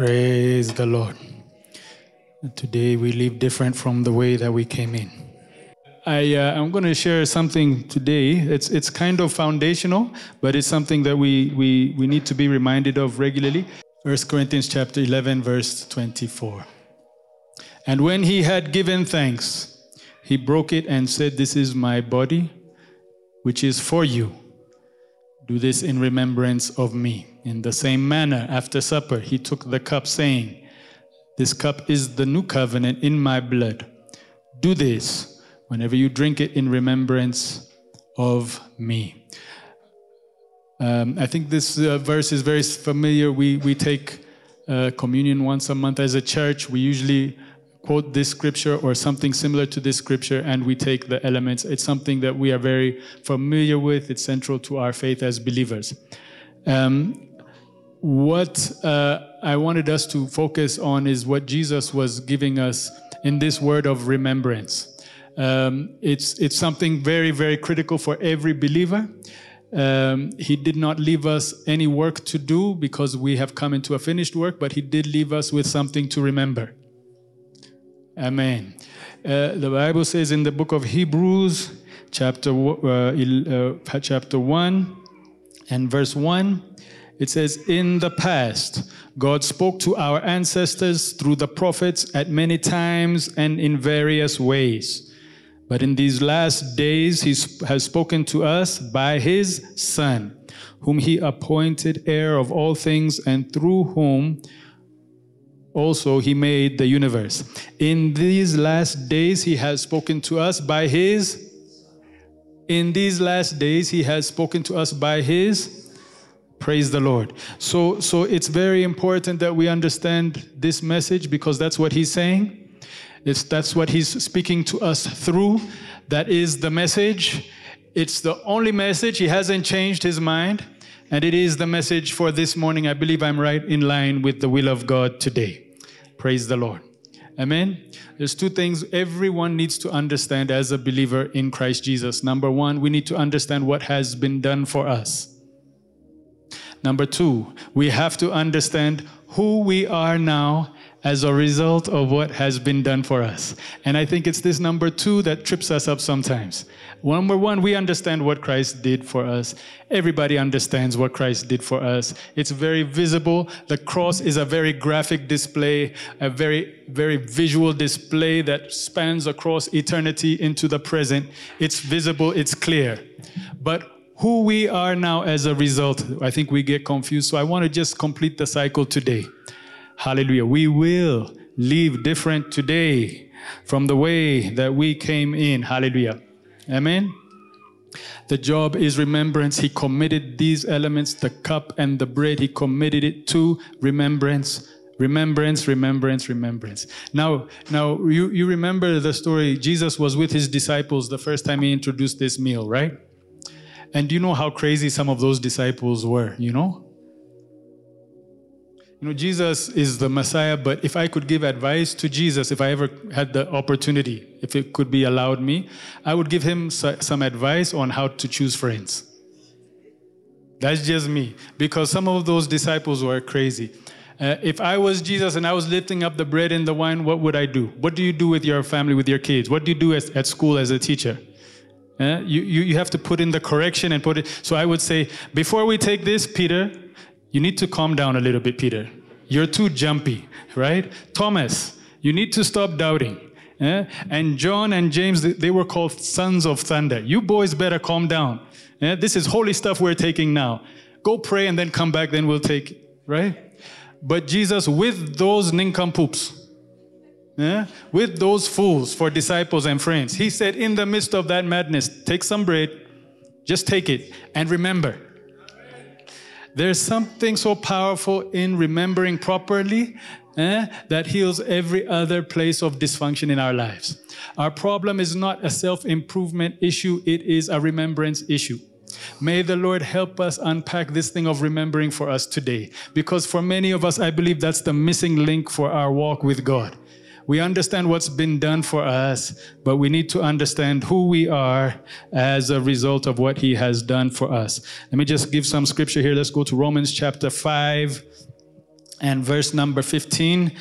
Praise the Lord. Today we live different from the way that we came in. I, uh, I'm going to share something today. It's, it's kind of foundational, but it's something that we, we, we need to be reminded of regularly. 1 Corinthians chapter 11, verse 24. And when he had given thanks, he broke it and said, This is my body, which is for you. Do this in remembrance of me. In the same manner, after supper, he took the cup, saying, This cup is the new covenant in my blood. Do this whenever you drink it in remembrance of me. Um, I think this uh, verse is very familiar. We, we take uh, communion once a month as a church. We usually quote this scripture or something similar to this scripture and we take the elements. It's something that we are very familiar with, it's central to our faith as believers. Um, what uh, I wanted us to focus on is what Jesus was giving us in this word of remembrance. Um, it's, it's something very, very critical for every believer. Um, he did not leave us any work to do because we have come into a finished work, but he did leave us with something to remember. Amen. Uh, the Bible says in the book of Hebrews, chapter, uh, uh, chapter 1 and verse 1, it says, In the past, God spoke to our ancestors through the prophets at many times and in various ways. But in these last days, He has spoken to us by His Son, whom He appointed heir of all things, and through whom also he made the universe. In these last days, he has spoken to us by his. In these last days, he has spoken to us by his. Praise the Lord. So, so it's very important that we understand this message because that's what he's saying. It's, that's what he's speaking to us through. That is the message. It's the only message. He hasn't changed his mind. And it is the message for this morning. I believe I'm right in line with the will of God today. Praise the Lord. Amen. There's two things everyone needs to understand as a believer in Christ Jesus. Number one, we need to understand what has been done for us. Number two, we have to understand who we are now as a result of what has been done for us. And I think it's this number two that trips us up sometimes. Number one, we understand what Christ did for us. Everybody understands what Christ did for us. It's very visible. The cross is a very graphic display, a very, very visual display that spans across eternity into the present. It's visible, it's clear. But who we are now as a result, I think we get confused. So I want to just complete the cycle today. Hallelujah. We will live different today from the way that we came in. Hallelujah. Amen. The job is remembrance. He committed these elements, the cup and the bread, he committed it to remembrance. Remembrance, remembrance, remembrance. Now, now you, you remember the story. Jesus was with his disciples the first time he introduced this meal, right? And you know how crazy some of those disciples were, you know? You know, Jesus is the Messiah, but if I could give advice to Jesus, if I ever had the opportunity, if it could be allowed me, I would give him some advice on how to choose friends. That's just me, because some of those disciples were crazy. Uh, if I was Jesus and I was lifting up the bread and the wine, what would I do? What do you do with your family, with your kids? What do you do as, at school as a teacher? Uh, you, you, you have to put in the correction and put it. So I would say, before we take this, Peter, you need to calm down a little bit, Peter. You're too jumpy, right? Thomas, you need to stop doubting. Eh? And John and James, they were called sons of thunder. You boys better calm down. Eh? This is holy stuff we're taking now. Go pray and then come back, then we'll take, right? But Jesus, with those nincompoops, eh? with those fools for disciples and friends, he said, in the midst of that madness, take some bread, just take it, and remember, there's something so powerful in remembering properly eh, that heals every other place of dysfunction in our lives. Our problem is not a self improvement issue, it is a remembrance issue. May the Lord help us unpack this thing of remembering for us today. Because for many of us, I believe that's the missing link for our walk with God. We understand what's been done for us, but we need to understand who we are as a result of what He has done for us. Let me just give some scripture here. Let's go to Romans chapter 5, and verse number 15.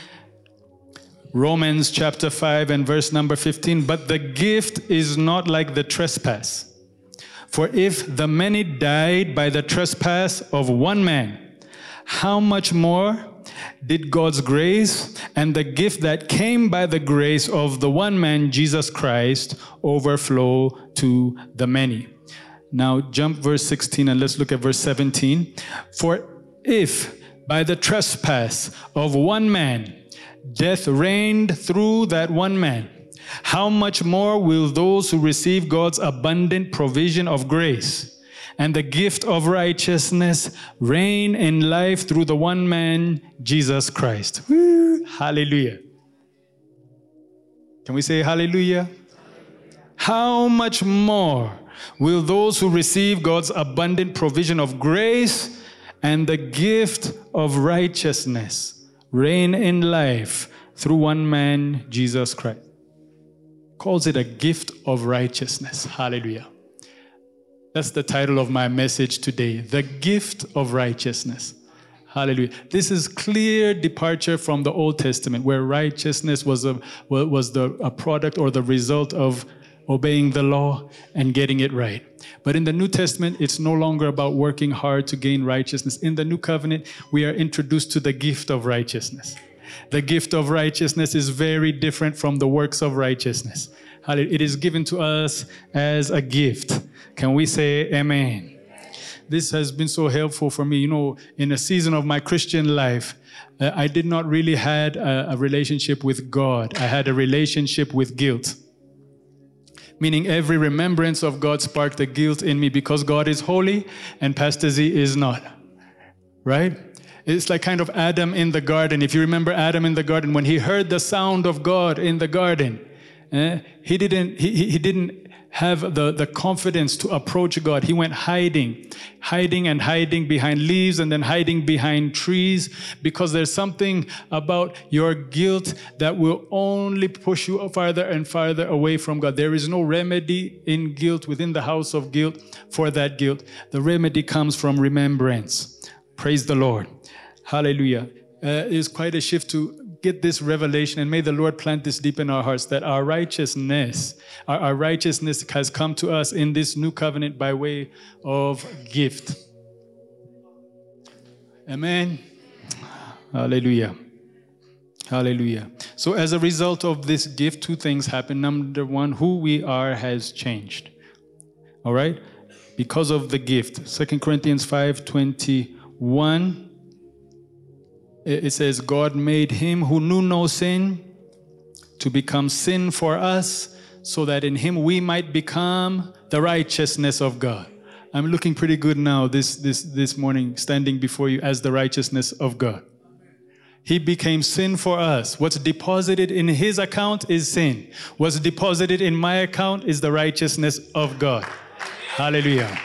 Romans chapter 5 and verse number 15. But the gift is not like the trespass. For if the many died by the trespass of one man, how much more did God's grace and the gift that came by the grace of the one man, Jesus Christ, overflow to the many? Now, jump verse 16 and let's look at verse 17. For if by the trespass of one man death reigned through that one man, how much more will those who receive God's abundant provision of grace and the gift of righteousness reign in life through the one man, Jesus Christ? Woo, hallelujah. Can we say hallelujah? How much more will those who receive God's abundant provision of grace and the gift of righteousness reign in life through one man, Jesus Christ? calls it a gift of righteousness. Hallelujah. That's the title of my message today the gift of righteousness. Hallelujah. This is clear departure from the Old Testament, where righteousness was a, was the, a product or the result of obeying the law and getting it right. But in the New Testament, it's no longer about working hard to gain righteousness. In the New Covenant, we are introduced to the gift of righteousness. The gift of righteousness is very different from the works of righteousness. It is given to us as a gift. Can we say amen? This has been so helpful for me. You know, in a season of my Christian life, uh, I did not really had a, a relationship with God. I had a relationship with guilt meaning every remembrance of God sparked a guilt in me because God is holy and Pastor Z is not. Right? It's like kind of Adam in the garden. If you remember Adam in the garden, when he heard the sound of God in the garden, eh, he didn't, he, he didn't have the, the confidence to approach God. He went hiding, hiding and hiding behind leaves and then hiding behind trees because there's something about your guilt that will only push you farther and farther away from God. There is no remedy in guilt within the house of guilt for that guilt. The remedy comes from remembrance. Praise the Lord. Hallelujah. Uh, it is quite a shift to get this revelation, and may the Lord plant this deep in our hearts that our righteousness, our, our righteousness has come to us in this new covenant by way of gift. Amen. Hallelujah. Hallelujah. So, as a result of this gift, two things happen. Number one, who we are has changed. All right? Because of the gift. Second Corinthians 5 21 it says, God made him who knew no sin to become sin for us, so that in him we might become the righteousness of God. I'm looking pretty good now this, this, this morning, standing before you as the righteousness of God. He became sin for us. What's deposited in his account is sin. What's deposited in my account is the righteousness of God. Hallelujah.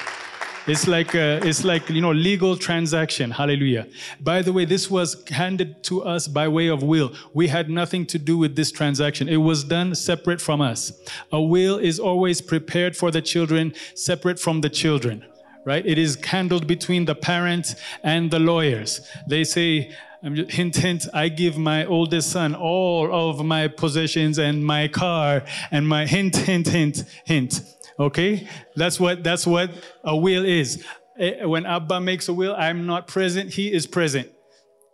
It's like a, it's like you know legal transaction. Hallelujah. By the way, this was handed to us by way of will. We had nothing to do with this transaction. It was done separate from us. A will is always prepared for the children, separate from the children. Right? It is handled between the parent and the lawyers. They say, um, hint, hint, I give my oldest son all of my possessions and my car and my hint, hint, hint, hint. Okay? That's what that's what a will is. Eh, when Abba makes a will, I'm not present, he is present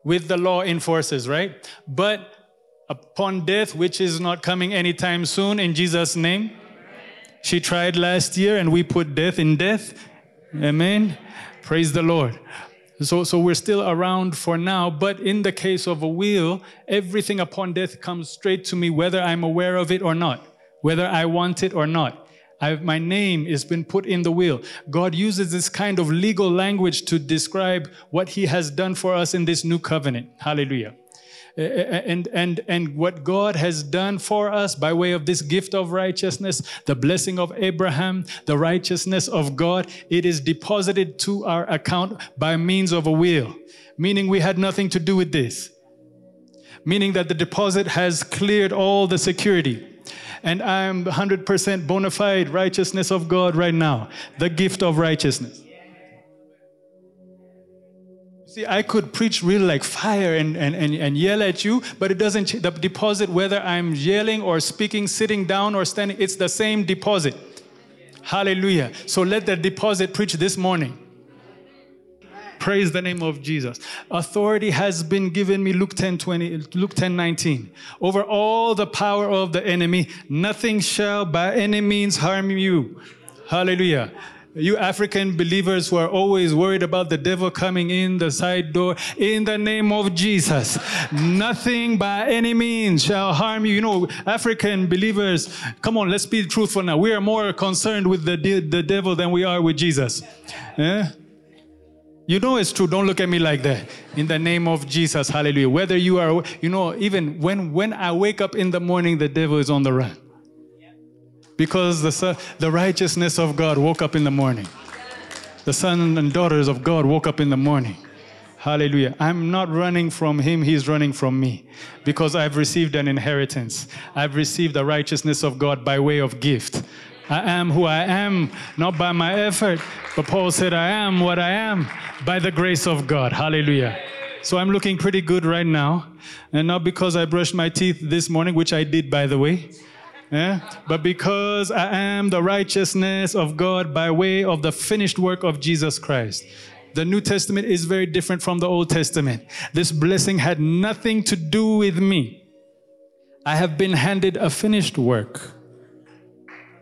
with the law enforces, right? But upon death, which is not coming anytime soon, in Jesus' name. She tried last year and we put death in death. Amen. Praise the Lord. So, so we're still around for now, but in the case of a will, everything upon death comes straight to me, whether I'm aware of it or not, whether I want it or not. I've, my name has been put in the will. God uses this kind of legal language to describe what He has done for us in this new covenant. Hallelujah. And, and, and what God has done for us by way of this gift of righteousness, the blessing of Abraham, the righteousness of God, it is deposited to our account by means of a will, meaning we had nothing to do with this. Meaning that the deposit has cleared all the security and I'm 100% bona fide righteousness of God right now, the gift of righteousness. See, I could preach really like fire and, and, and, and yell at you, but it doesn't, the deposit, whether I'm yelling or speaking, sitting down or standing, it's the same deposit. Hallelujah. So let the deposit preach this morning. Praise the name of Jesus. Authority has been given me, Luke 10, 20, Luke 10, 19. Over all the power of the enemy, nothing shall by any means harm you. Hallelujah. You African believers who are always worried about the devil coming in the side door, in the name of Jesus, nothing by any means shall harm you. You know, African believers, come on, let's be truthful now. We are more concerned with the, de- the devil than we are with Jesus. Eh? You know it's true. Don't look at me like that. In the name of Jesus, hallelujah. Whether you are, you know, even when when I wake up in the morning, the devil is on the run because the, the righteousness of God woke up in the morning. The sons and daughters of God woke up in the morning. Hallelujah. I'm not running from him, he's running from me because I've received an inheritance. I've received the righteousness of God by way of gift. I am who I am, not by my effort, but Paul said, I am what I am by the grace of God. Hallelujah. So I'm looking pretty good right now, and not because I brushed my teeth this morning, which I did, by the way. Yeah? But because I am the righteousness of God by way of the finished work of Jesus Christ. The New Testament is very different from the Old Testament. This blessing had nothing to do with me. I have been handed a finished work,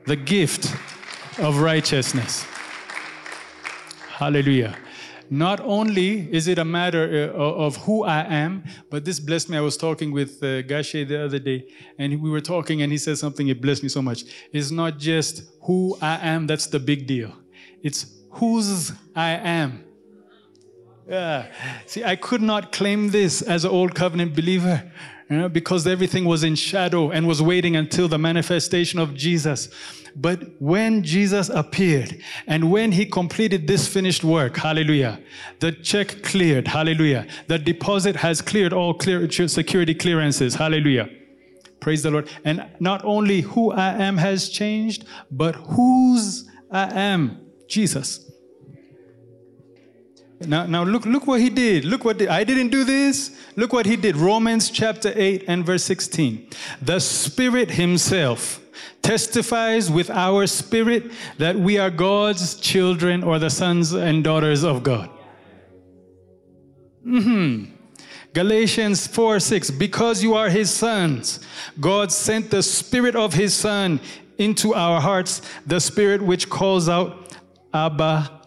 the gift of righteousness. Hallelujah. Not only is it a matter uh, of who I am, but this blessed me. I was talking with uh, Gashe the other day, and we were talking, and he said something, it blessed me so much. It's not just who I am, that's the big deal. It's whose I am. Yeah. See, I could not claim this as an old covenant believer you know, because everything was in shadow and was waiting until the manifestation of Jesus. But when Jesus appeared and when he completed this finished work, hallelujah, the check cleared, hallelujah. The deposit has cleared all clear security clearances, hallelujah. Praise the Lord. And not only who I am has changed, but whose I am, Jesus. Now, now look, look what he did. Look what did, I didn't do this. Look what he did. Romans chapter 8 and verse 16. The Spirit Himself testifies with our spirit that we are God's children or the sons and daughters of God. Mm-hmm. Galatians 4 6. Because you are His sons, God sent the Spirit of His Son into our hearts, the Spirit which calls out, Abba,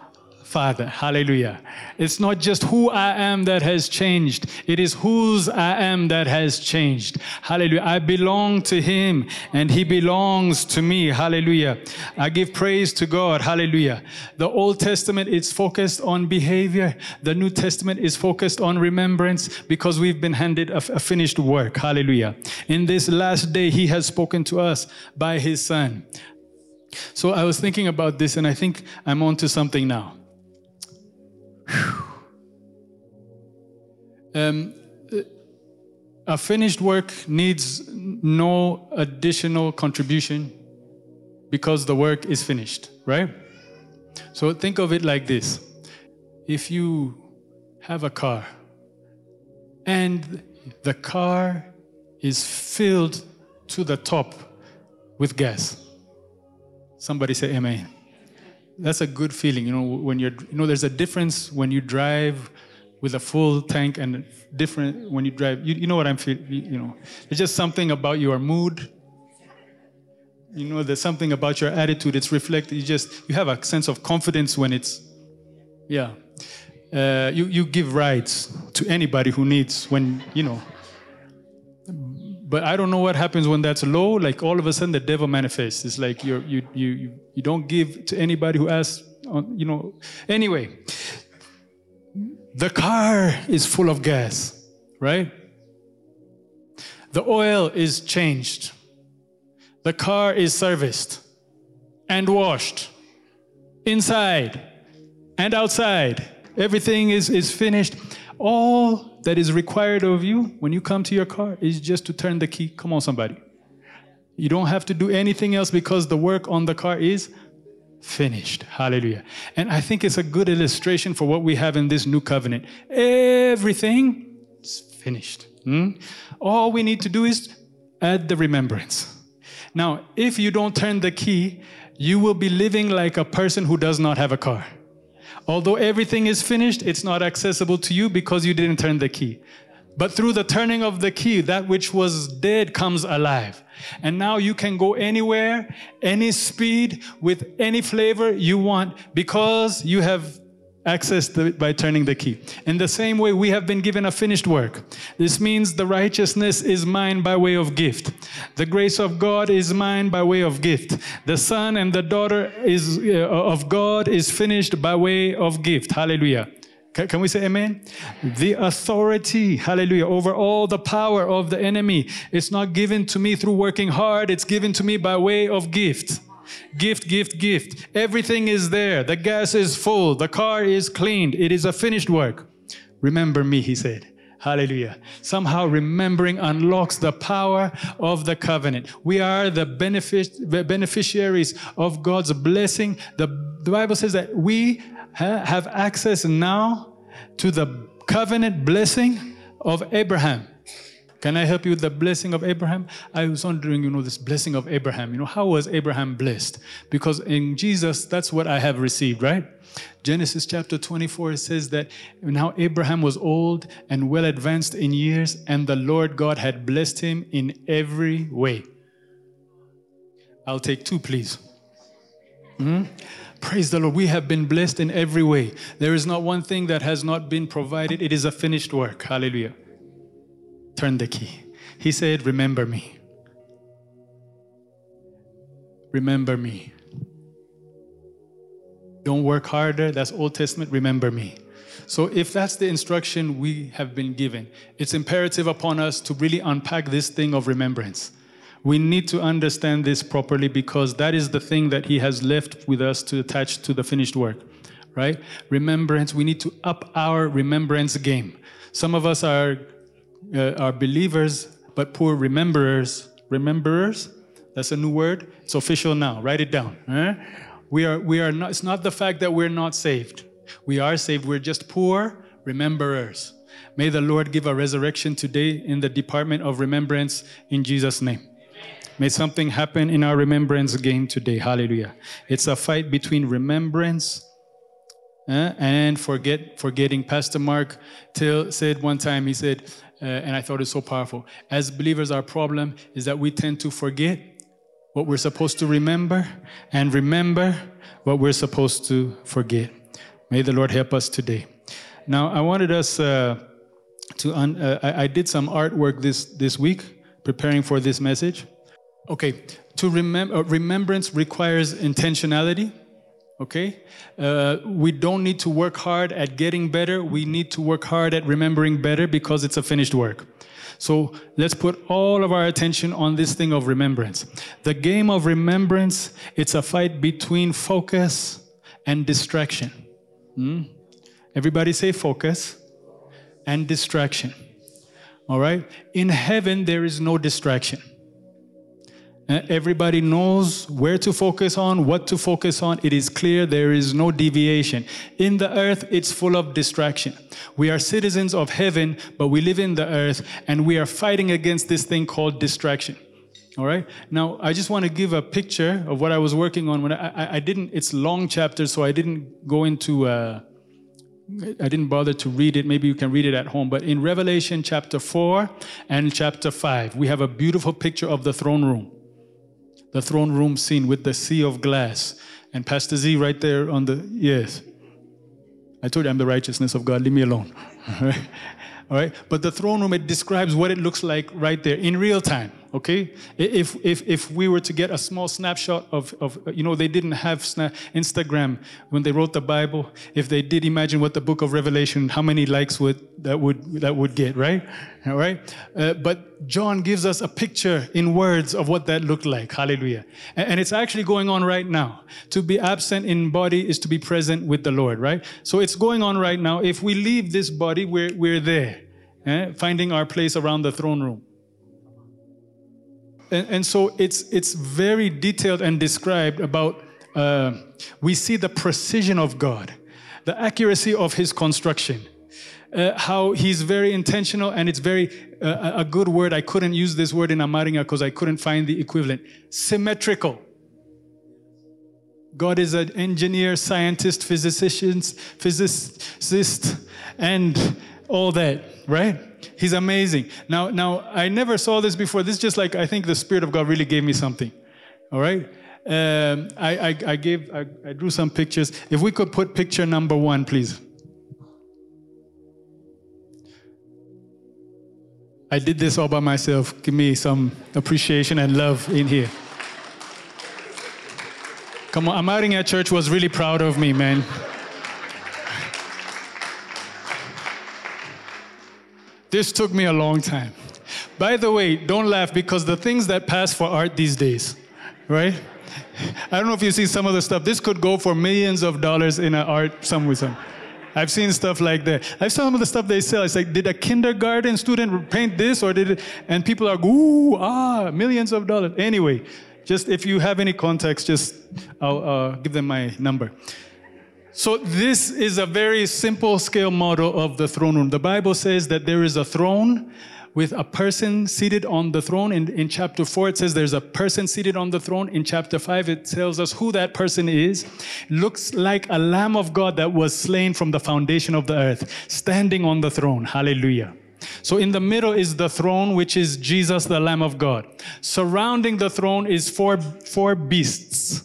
Father. Hallelujah. It's not just who I am that has changed, it is whose I am that has changed. Hallelujah. I belong to Him and He belongs to me. Hallelujah. I give praise to God. Hallelujah. The Old Testament is focused on behavior, the New Testament is focused on remembrance because we've been handed a, finished work. Hallelujah. In this last day, He has spoken to us by His Son. So I was thinking about this and I think I'm on to something now. Um, a finished work needs no additional contribution because the work is finished, right? So think of it like this. If you have a car and the car is filled to the top with gas, somebody say amen that's a good feeling. You know, when you're, you know, there's a difference when you drive with a full tank and different when you drive. You, you know what I'm feeling. You know, there's just something about your mood. You know, there's something about your attitude. It's reflected. You just you have a sense of confidence when it's, yeah. Uh, you you give rides to anybody who needs when you know. But I don't know what happens when that's low. Like all of a sudden, the devil manifests. It's like you you you you don't give to anybody who asks. You know. Anyway, the car is full of gas, right? The oil is changed. The car is serviced and washed inside and outside. Everything is, is finished. All that is required of you when you come to your car is just to turn the key. Come on, somebody. You don't have to do anything else because the work on the car is finished. Hallelujah. And I think it's a good illustration for what we have in this new covenant. Everything is finished. Hmm? All we need to do is add the remembrance. Now, if you don't turn the key, you will be living like a person who does not have a car. Although everything is finished, it's not accessible to you because you didn't turn the key. But through the turning of the key, that which was dead comes alive. And now you can go anywhere, any speed, with any flavor you want because you have access the, by turning the key. In the same way, we have been given a finished work. This means the righteousness is mine by way of gift. The grace of God is mine by way of gift. The son and the daughter is uh, of God is finished by way of gift. Hallelujah. Can we say amen? The authority, hallelujah, over all the power of the enemy. It's not given to me through working hard, it's given to me by way of gift. Gift, gift, gift. Everything is there. The gas is full. The car is cleaned. It is a finished work. Remember me, he said. Hallelujah. Somehow remembering unlocks the power of the covenant. We are the benefic- beneficiaries of God's blessing. The, the Bible says that we have access now to the covenant blessing of Abraham. Can I help you with the blessing of Abraham? I was wondering, you know, this blessing of Abraham. You know, how was Abraham blessed? Because in Jesus, that's what I have received, right? Genesis chapter 24 says that now Abraham was old and well advanced in years, and the Lord God had blessed him in every way. I'll take two, please. Mm-hmm. Praise the Lord. We have been blessed in every way. There is not one thing that has not been provided. It is a finished work. Hallelujah. Turn the key. He said, Remember me. Remember me. Don't work harder. That's Old Testament. Remember me. So, if that's the instruction we have been given, it's imperative upon us to really unpack this thing of remembrance. We need to understand this properly because that is the thing that He has left with us to attach to the finished work, right? Remembrance, we need to up our remembrance game. Some of us are, uh, are believers, but poor rememberers. Rememberers? That's a new word. It's official now. Write it down. Eh? We are, we are not, it's not the fact that we're not saved. We are saved. We're just poor rememberers. May the Lord give a resurrection today in the department of remembrance in Jesus' name. May something happen in our remembrance game today. Hallelujah. It's a fight between remembrance uh, and forget forgetting. Pastor Mark Till said one time, he said, uh, and I thought it's so powerful. As believers, our problem is that we tend to forget what we're supposed to remember and remember what we're supposed to forget. May the Lord help us today. Now, I wanted us uh, to, un- uh, I, I did some artwork this, this week preparing for this message. Okay, to remember, uh, remembrance requires intentionality. Okay, uh, we don't need to work hard at getting better. We need to work hard at remembering better because it's a finished work. So let's put all of our attention on this thing of remembrance. The game of remembrance, it's a fight between focus and distraction. Hmm? Everybody say focus and distraction. All right? In heaven, there is no distraction. Uh, everybody knows where to focus on, what to focus on. It is clear there is no deviation. In the earth, it's full of distraction. We are citizens of heaven, but we live in the earth, and we are fighting against this thing called distraction. All right. Now, I just want to give a picture of what I was working on when I, I, didn't. It's long chapters, so I didn't go into. Uh, I didn't bother to read it. Maybe you can read it at home. But in Revelation chapter 4 and chapter 5, we have a beautiful picture of the throne room the throne room scene with the sea of glass. And Pastor Z right there on the, yes. I told you I'm the righteousness of God, leave me alone. All right? But the throne room, it describes what it looks like right there in real time okay? If if if we were to get a small snapshot of of you know they didn't have instagram when they wrote the bible. If they did imagine what the book of revelation how many likes would that would that would get right? All right? Uh, but john gives us a picture in words of what that looked like. Hallelujah. And, and it's actually going on right now. To be absent in body is to be present with the lord right? So it's going on right now. If we leave this body we're we're there eh? finding our place around the throne room and, and so it's it's very detailed and described about uh, we see the precision of God, the accuracy of His construction. Uh, how he's very intentional and it's very uh, a good word i couldn't use this word in amaringa because i couldn't find the equivalent symmetrical god is an engineer scientist physicist physicist and all that right he's amazing now now i never saw this before this is just like i think the spirit of god really gave me something all right um, I, I, I gave I, I drew some pictures if we could put picture number one please I did this all by myself. Give me some appreciation and love in here. Come on, Amaringa Church was really proud of me, man. This took me a long time. By the way, don't laugh because the things that pass for art these days, right? I don't know if you see some of the stuff. This could go for millions of dollars in an art somewhere. Some. I've seen stuff like that. I've seen some of the stuff they sell. It's like, did a kindergarten student paint this or did it? And people are, ooh, ah, millions of dollars. Anyway, just if you have any context, just I'll uh, give them my number. So this is a very simple scale model of the throne room. The Bible says that there is a throne with a person seated on the throne. In, in chapter 4, it says there's a person seated on the throne. In chapter 5, it tells us who that person is. Looks like a lamb of God that was slain from the foundation of the earth, standing on the throne. Hallelujah. So in the middle is the throne, which is Jesus, the Lamb of God. Surrounding the throne is four, four beasts,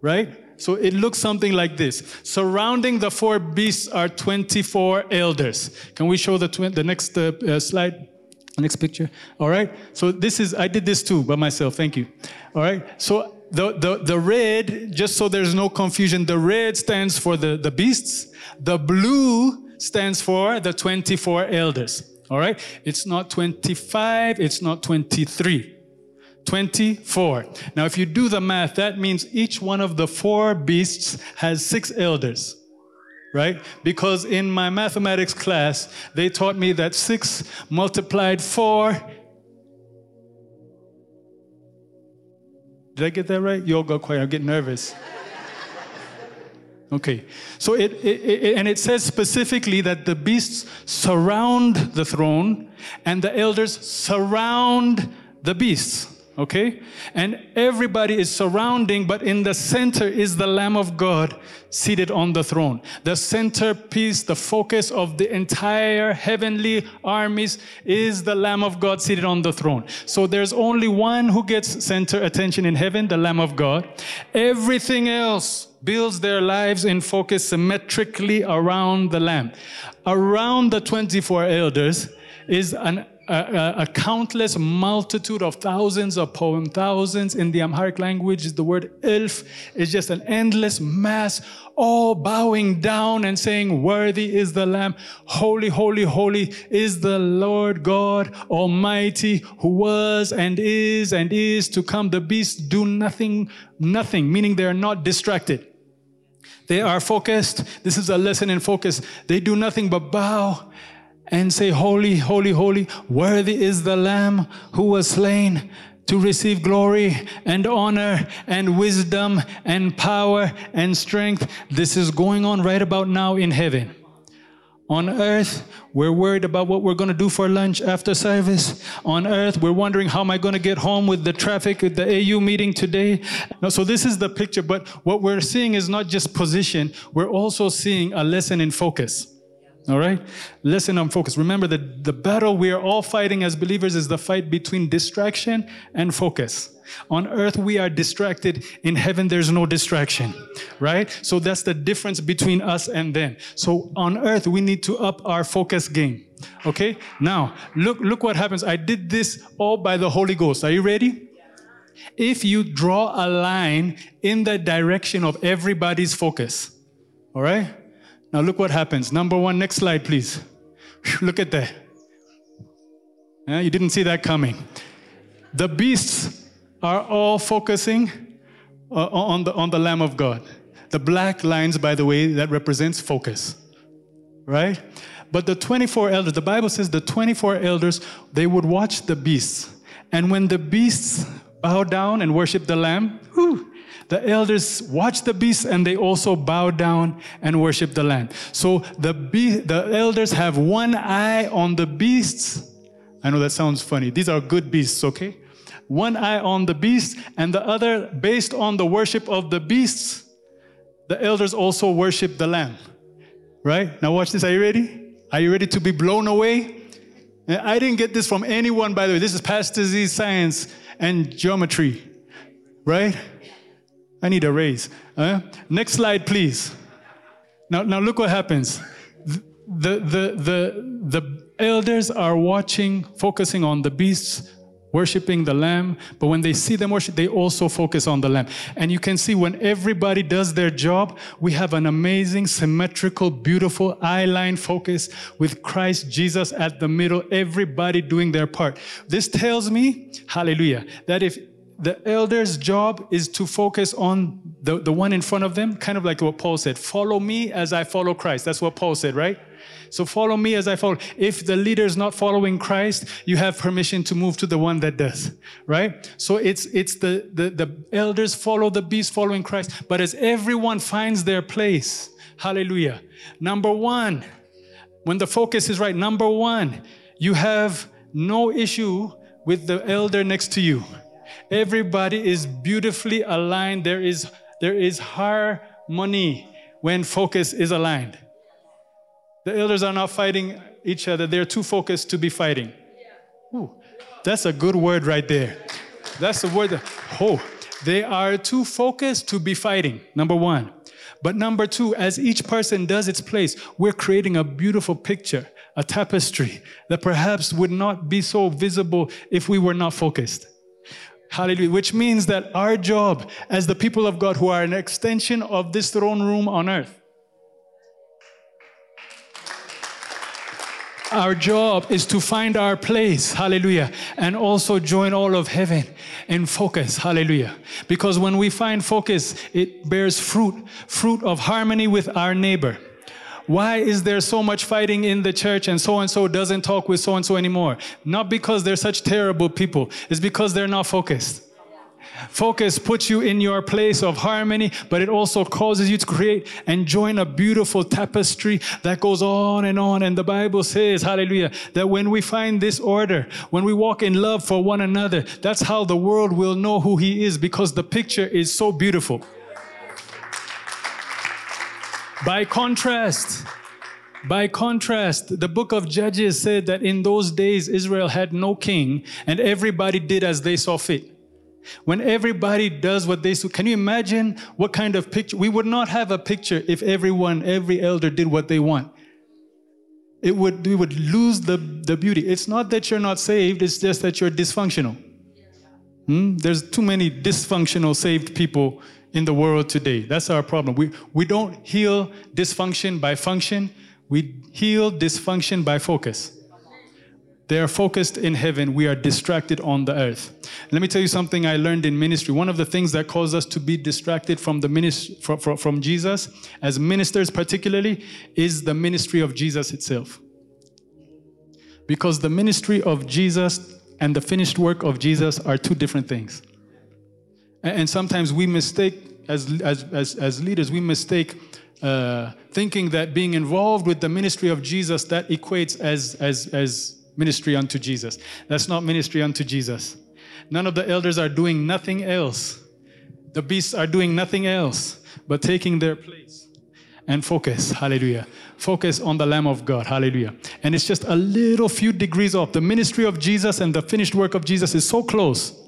right? So it looks something like this. Surrounding the four beasts are 24 elders. Can we show the, the next uh, uh, slide? Next picture. All right. So this is, I did this too by myself. Thank you. All right. So the, the, the red, just so there's no confusion, the red stands for the, the beasts. The blue stands for the 24 elders. All right. It's not 25. It's not 23. 24. Now, if you do the math, that means each one of the four beasts has six elders right? Because in my mathematics class, they taught me that six multiplied four. Did I get that right? Got quiet. I get nervous. Okay, so it, it, it, and it says specifically that the beasts surround the throne and the elders surround the beasts okay? And everybody is surrounding, but in the center is the Lamb of God seated on the throne. The centerpiece, the focus of the entire heavenly armies is the Lamb of God seated on the throne. So there's only one who gets center attention in heaven, the Lamb of God. Everything else builds their lives in focus symmetrically around the Lamb. Around the 24 elders is an a, a, countless multitude of thousands of poems, thousands in the Amharic language. The word ilf is just an endless mass, all bowing down and saying, Worthy is the Lamb, holy, holy, holy is the Lord God Almighty, who was and is and is to come. The beasts do nothing, nothing, meaning they are not distracted. They are focused. This is a lesson in focus. They do nothing but bow and say, Holy, holy, holy, worthy is the Lamb who was slain to receive glory and honor and wisdom and power and strength. This is going on right about now in heaven. On earth, we're worried about what we're going to do for lunch after service. On earth, we're wondering how am I going to get home with the traffic at the AU meeting today. No, so this is the picture, but what we're seeing is not just position, we're also seeing a lesson in focus. All right? Listen, I'm focused. Remember that the battle we are all fighting as believers is the fight between distraction and focus. On earth, we are distracted. In heaven, there's no distraction, right? So that's the difference between us and them. So on earth, we need to up our focus game. Okay? Now, look, look what happens. I did this all by the Holy Ghost. Are you ready? If you draw a line in the direction of everybody's focus, all right? Now look what happens. Number one, next slide, please. Look at that. Yeah, you didn't see that coming. The beasts are all focusing uh, on, the, on the Lamb of God. The black lines, by the way, that represents focus, right? But the 24 elders, the Bible says the 24 elders, they would watch the beasts. And when the beasts bow down and worship the Lamb, whew, The elders watch the beasts and they also bow down and worship the Lamb. So the, be- the elders have one eye on the beasts. I know that sounds funny. These are good beasts, okay? One eye on the beast and the other based on the worship of the beasts. The elders also worship the Lamb. Right? Now watch this. Are you ready? Are you ready to be blown away? I didn't get this from anyone, by the way. This is Pastor Z science and geometry, right? I need a raise. Next slide, please. Now, now look what happens. The, the, the, the elders are watching, focusing on the beasts worshiping the Lamb, but when they see them worship, they also focus on the Lamb. And you can see when everybody does their job, we have an amazing, symmetrical, beautiful eye line focus with Christ Jesus at the middle, everybody doing their part. This tells me, hallelujah, that if the elder's job is to focus on the, the one in front of them, kind of like what Paul said follow me as I follow Christ. That's what Paul said, right? So follow me as I follow. If the leader is not following Christ, you have permission to move to the one that does, right? So it's it's the the, the elders follow the beast following Christ, but as everyone finds their place, hallelujah. Number one, when the focus is right, number one, you have no issue with the elder next to you. Everybody is beautifully aligned. There is there is harmony when focus is aligned. The elders are not fighting each other, they're too focused to be fighting. Ooh, that's a good word right there. That's the word. That, oh, they are too focused to be fighting, number one. But number two, as each person does its place, we're creating a beautiful picture, a tapestry that perhaps would not be so visible if we were not focused. Hallelujah. Which means that our job as the people of God who are an extension of this throne room on earth Our job is to find our place, hallelujah, and also join all of heaven in focus, hallelujah. Because when we find focus, it bears fruit, fruit of harmony with our neighbor. Why is there so much fighting in the church and so and so doesn't talk with so and so anymore? Not because they're such terrible people, it's because they're not focused. Focus puts you in your place of harmony, but it also causes you to create and join a beautiful tapestry that goes on and on. And the Bible says, hallelujah, that when we find this order, when we walk in love for one another, that's how the world will know who He is because the picture is so beautiful. By contrast, by contrast, the book of Judges said that in those days Israel had no king and everybody did as they saw fit. When everybody does what they do, can you imagine what kind of picture? We would not have a picture if everyone, every elder did what they want. It would, we would lose the, the beauty. It's not that you're not saved, it's just that you're dysfunctional. Hmm? There's too many dysfunctional saved people in the world today. That's our problem. We, we don't heal dysfunction by function, we heal dysfunction by focus. They are focused in heaven. We are distracted on the earth. Let me tell you something I learned in ministry. One of the things that caused us to be distracted from the ministry, from, from, from Jesus, as ministers particularly, is the ministry of Jesus itself. Because the ministry of Jesus and the finished work of Jesus are two different things. And, sometimes we mistake, as, as, as, as leaders, we mistake uh, thinking that being involved with the ministry of Jesus, that equates as, as, as ministry unto Jesus. That's not ministry unto Jesus. None of the elders are doing nothing else. The beasts are doing nothing else but taking their place and focus. Hallelujah. Focus on the Lamb of God. Hallelujah. And it's just a little few degrees off. The ministry of Jesus and the finished work of Jesus is so close.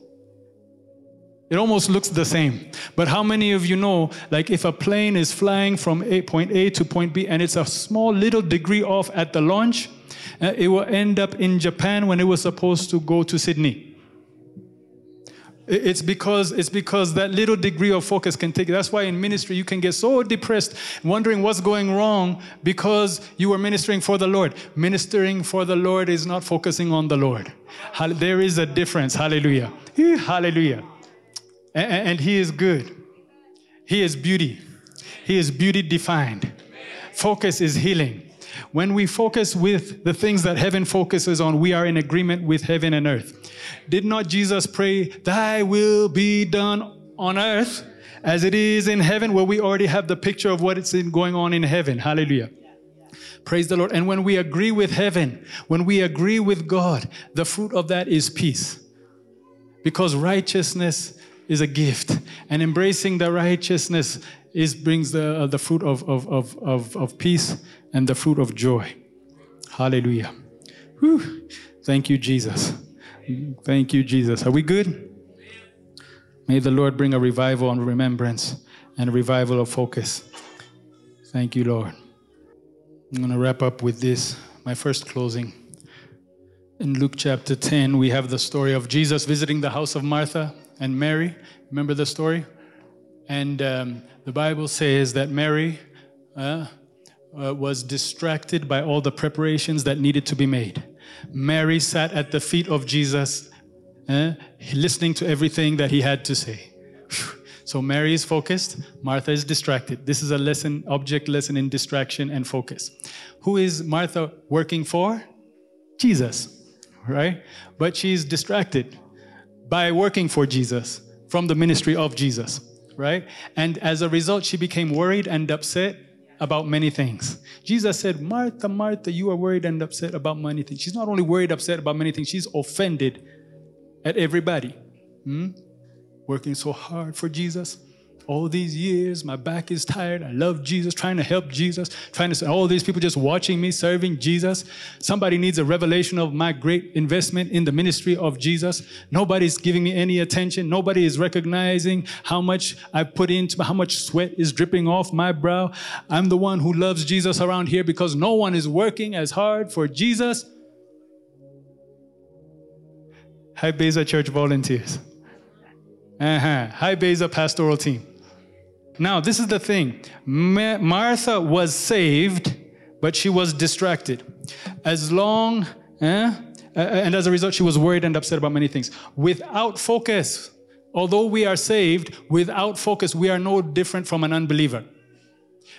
It almost looks the same. But how many of you know, like if a plane is flying from a, point A to point B and it's a small little degree off at the launch, uh, it will end up in Japan when it was supposed to go to Sydney. It's because it's because that little degree of focus can take. That's why in ministry you can get so depressed, wondering what's going wrong because you are ministering for the Lord. Ministering for the Lord is not focusing on the Lord. There is a difference. Hallelujah. Hallelujah. And He is good. He is beauty. He is beauty defined. Focus is healing. When we focus with the things that heaven focuses on, we are in agreement with heaven and earth. Did not Jesus pray, Thy will be done on earth as it is in heaven, where we already have the picture of what is going on in heaven. Hallelujah. Praise the Lord. And when we agree with heaven, when we agree with God, the fruit of that is peace. Because righteousness is a gift, and embracing the righteousness is brings the, uh, the fruit of, of, of, of, of peace and the fruit of joy. Hallelujah. Whew. Thank you, Jesus. Thank you, Jesus. Are we good? May the Lord bring a revival and remembrance and a revival of focus. Thank you, Lord. I'm going to wrap up with this, my first closing. In Luke chapter 10, we have the story of Jesus visiting the house of Martha and Mary. Remember the story? And um, the Bible says that Mary uh, uh, was distracted by all the preparations that needed to be made. Mary sat at the feet of Jesus, uh, listening to everything that he had to say. So Mary is focused, Martha is distracted. This is a lesson, object lesson in distraction and focus. Who is Martha working for? Jesus, right? But she's distracted by working for Jesus from the ministry of Jesus, right? And as a result, she became worried and upset about many things. Jesus said, Martha, Martha, you are worried and upset about many things. She's not only worried, upset about many things, she's offended at everybody. Hmm? Working so hard for Jesus. All these years, my back is tired. I love Jesus, trying to help Jesus, trying to all these people just watching me serving Jesus. Somebody needs a revelation of my great investment in the ministry of Jesus. Nobody's giving me any attention. Nobody is recognizing how much I put into, how much sweat is dripping off my brow. I'm the one who loves Jesus around here because no one is working as hard for Jesus. Hi, Beza Church volunteers. Uh-huh. Hi, Beza pastoral team. Now, this is the thing Ma- Martha was saved, but she was distracted. As long, eh? and as a result, she was worried and upset about many things. Without focus, although we are saved, without focus, we are no different from an unbeliever.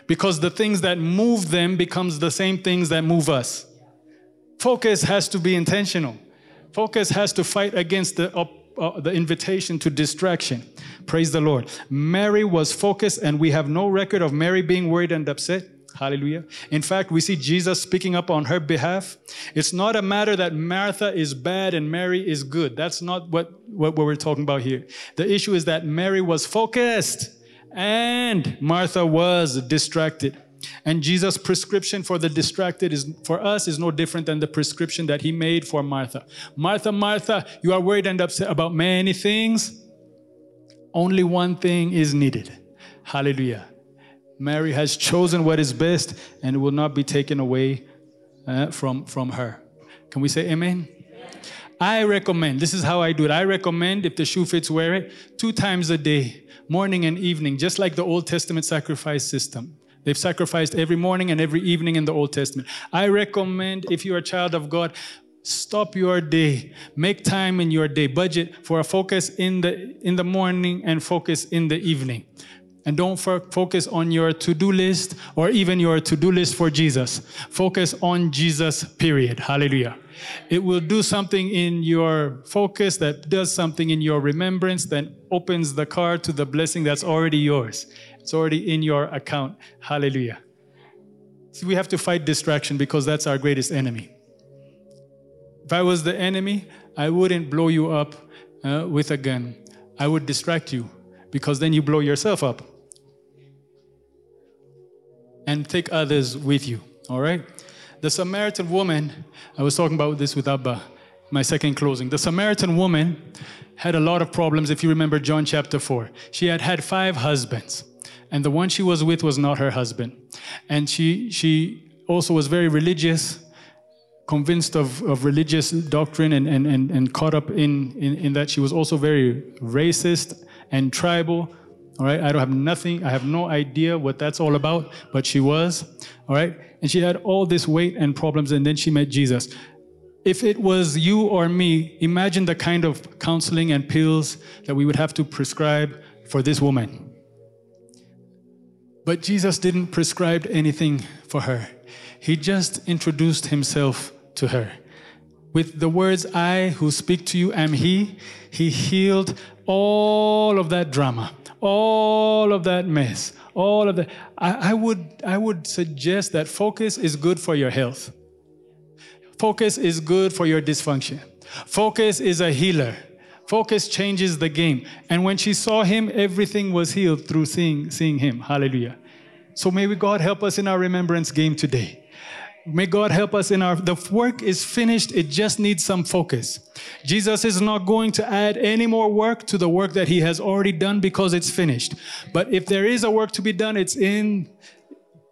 Because the things that move them becomes the same things that move us. Focus has to be intentional. Focus has to fight against the uh, the invitation to distraction. Praise the Lord. Mary was focused, and we have no record of Mary being worried and upset. Hallelujah. In fact, we see Jesus speaking up on her behalf. It's not a matter that Martha is bad and Mary is good. That's not what, what, what we're talking about here. The issue is that Mary was focused and Martha was distracted. And Jesus' prescription for the distracted is for us is no different than the prescription that he made for Martha. Martha, Martha, you are worried and upset about many things. Only one thing is needed. Hallelujah. Mary has chosen what is best and it will not be taken away uh, from, from her. Can we say amen? I recommend, this is how I do it. I recommend, if the shoe fits, wear it two times a day, morning and evening, just like the Old Testament sacrifice system. They've sacrificed every morning and every evening in the Old Testament. I recommend, if you're a child of God, stop your day. Make time in your day. Budget for a focus in the in the morning and focus in the evening. And don't focus on your to-do list or even your to-do list for jesus. Focus on jesus period. Hallelujah. It will do something in your focus that does something in your remembrance that opens the car to the blessing that's already yours it's already in your account. Hallelujah. See, we have to fight distraction because that's our greatest enemy. If I was the enemy, I wouldn't blow you up uh, with a gun. I would distract you because then you blow yourself up and take others with you. All right? The Samaritan woman, I was talking about this with Abba, my second closing. The Samaritan woman had a lot of problems if you remember John chapter 4. She had had five husbands and the one she was with was not her husband. And she, she also was very religious, convinced of, of religious doctrine, and, and, and, and caught up in, in, in that she was also very racist and tribal. All right, I don't have nothing, I have no idea what that's all about, but she was. All right, and she had all this weight and problems, and then she met Jesus. If it was you or me, imagine the kind of counseling and pills that we would have to prescribe for this woman. But Jesus didn't prescribe anything for her. He just introduced himself to her. With the words, I who speak to you am He, He healed all of that drama, all of that mess, all of that. I, I, would, I would suggest that focus is good for your health. Focus is good for your dysfunction. Focus is a healer. Focus changes the game. And when she saw him, everything was healed through seeing, seeing him. Hallelujah. So may we God help us in our remembrance game today. May God help us in our, the work is finished. It just needs some focus. Jesus is not going to add any more work to the work that he has already done because it's finished. But if there is a work to be done, it's in,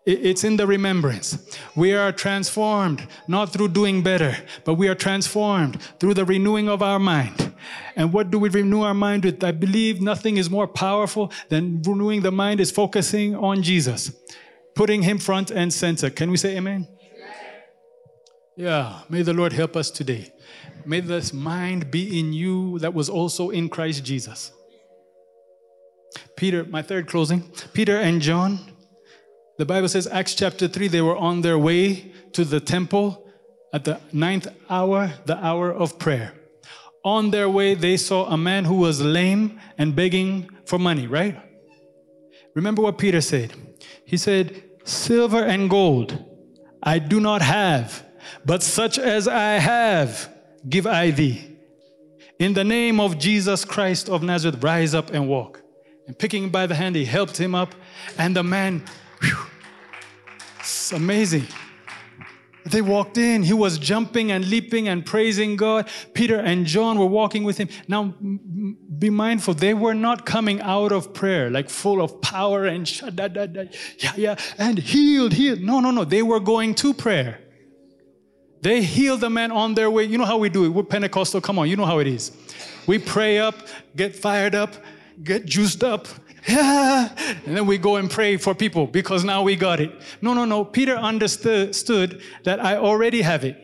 it's in the remembrance. We are transformed not through doing better, but we are transformed through the renewing of our mind. And what do we renew our mind with? I believe nothing is more powerful than renewing the mind is focusing on Jesus, putting him front and center. Can we say amen? Yeah, may the Lord help us today. May this mind be in you that was also in Christ Jesus. Peter, my third closing. Peter and John, the Bible says, Acts chapter 3, they were on their way to the temple at the ninth hour, the hour of prayer. On their way, they saw a man who was lame and begging for money, right? Remember what Peter said? He said, Silver and gold I do not have but such as I have, give I thee. In the name of Jesus Christ of Nazareth, rise up and walk. And picking him by the hand, he helped him up. And the man, whew, it's amazing. They walked in, he was jumping and leaping and praising God. Peter and John were walking with him. Now, be mindful, they were not coming out of prayer like full of power and da da da. yeah, yeah, and healed, healed. No, no, no. They were going to prayer. They healed the man on their way. You know how we do it. We're Pentecostal. Come on, you know how it is. We pray up, get fired up, get juiced up. And then we go and pray for people because now we got it. No, no, no. Peter understood that I already have it.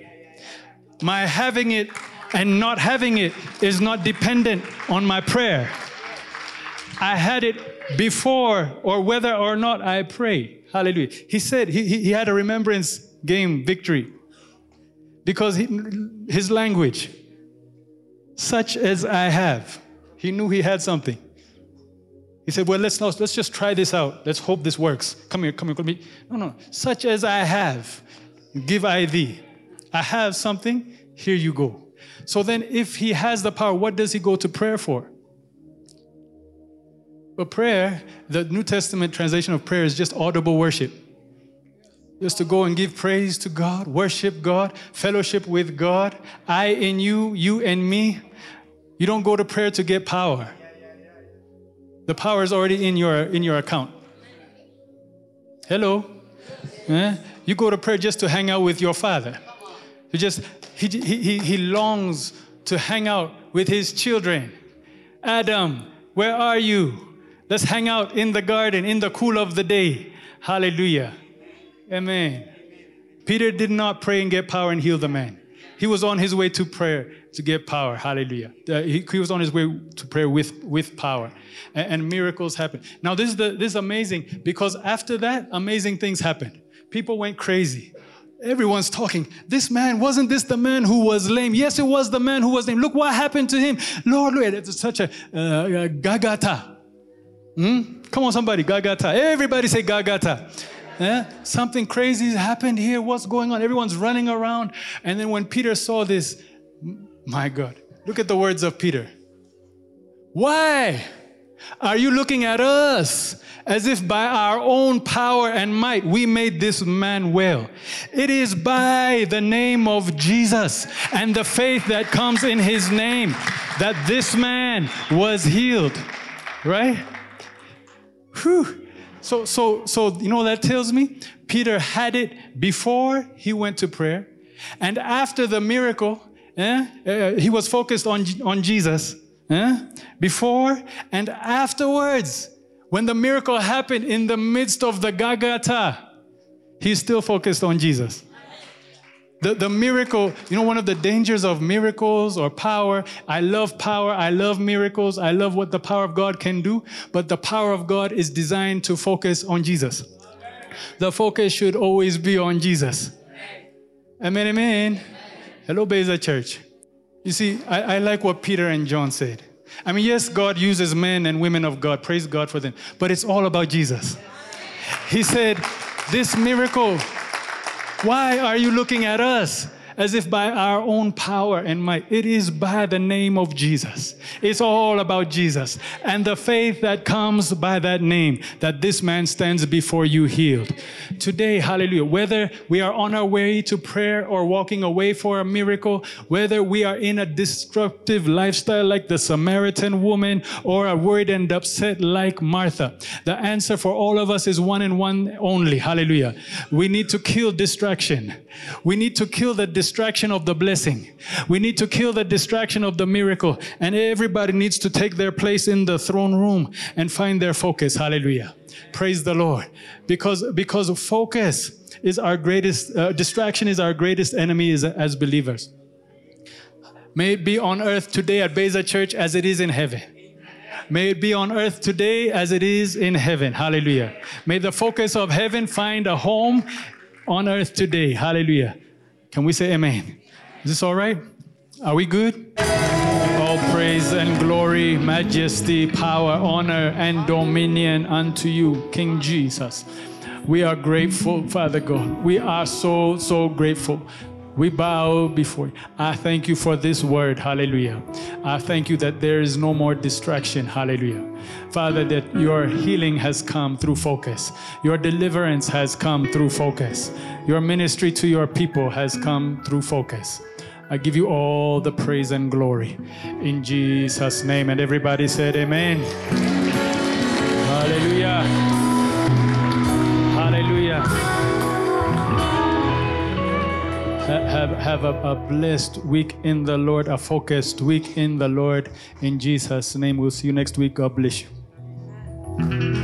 My having it and not having it is not dependent on my prayer. I had it before or whether or not I pray. Hallelujah. He said he, he had a remembrance game victory because he, his language, such as I have, he knew he had something. He said, Well, let's, let's just try this out. Let's hope this works. Come here, come here, come here. No, no. Such as I have, give I thee. I have something, here you go. So then, if he has the power, what does he go to prayer for? But prayer, the New Testament translation of prayer is just audible worship just to go and give praise to God, worship God, fellowship with God. I in you, you and me. You don't go to prayer to get power. The power is already in your in your account. Hello. Eh? You go to prayer just to hang out with your father. You just he, he, he longs to hang out with his children. Adam, where are you? Let's hang out in the garden in the cool of the day. Hallelujah. Amen. Peter did not pray and get power and heal the man. He was on his way to prayer to get power. Hallelujah. Uh, he, he, was on his way to prayer with, with power. And, and miracles happened. Now, this is, the, this is amazing because after that, amazing things happened. People went crazy. Everyone's talking. This man, wasn't this the man who was lame? Yes, it was the man who was lame. Look what happened to him. Lord, Lord, it's such a uh, gagata. Hmm? Come on, somebody, gagata. Everybody say gagata. Eh? Something crazy has happened here. What's going on? Everyone's running around. And then when Peter saw this, my God, look at the words of Peter. Why are you looking at us as if by our own power and might we made this man well? It is by the name of Jesus and the faith that comes in his name that this man was healed. Right? Whew. So, so, so, you know that tells me? Peter had it before he went to prayer. And after the miracle, eh, uh, he was focused on, on Jesus. Eh, before and afterwards, when the miracle happened in the midst of the Gagata, he's still focused on Jesus. The, the miracle, you know, one of the dangers of miracles or power, I love power, I love miracles, I love what the power of God can do, but the power of God is designed to focus on Jesus. The focus should always be on Jesus. Amen, amen. Hello, Beza Church. You see, I, I like what Peter and John said. I mean, yes, God uses men and women of God. Praise God for them. But it's all about Jesus. He said, This miracle, why are you looking at us? As if by our own power and might. It is by the name of Jesus. It's all about Jesus and the faith that comes by that name that this man stands before you healed. Today, hallelujah, whether we are on our way to prayer or walking away for a miracle, whether we are in a destructive lifestyle like the Samaritan woman or are worried and upset like Martha, the answer for all of us is one and one only. Hallelujah. We need to kill distraction. We need to kill the distraction of the blessing. We need to kill the distraction of the miracle. And everybody needs to take their place in the throne room and find their focus. Hallelujah. Praise the Lord. Because, because focus is our greatest, uh, distraction is our greatest enemy as, as believers. May it be on earth today at Beza Church as it is in heaven. May it be on earth today as it is in heaven. Hallelujah. May the focus of heaven find a home on earth today. Hallelujah. Can we say amen? Is this all right? Are we good? All praise and glory, majesty, power, honor, and dominion unto you, King Jesus. We are grateful, Father God. We are so, so grateful. We bow before you. I thank you for this word. Hallelujah. I thank you that there is no more distraction. Hallelujah. Father, that your healing has come through focus. Your deliverance has come through focus. Your ministry to your people has come through focus. I give you all the praise and glory in Jesus' name. And everybody said, Amen. Hallelujah. have, have a, a blessed week in the Lord, a focused week in the Lord. In Jesus' name, we'll see you next week. God bless you.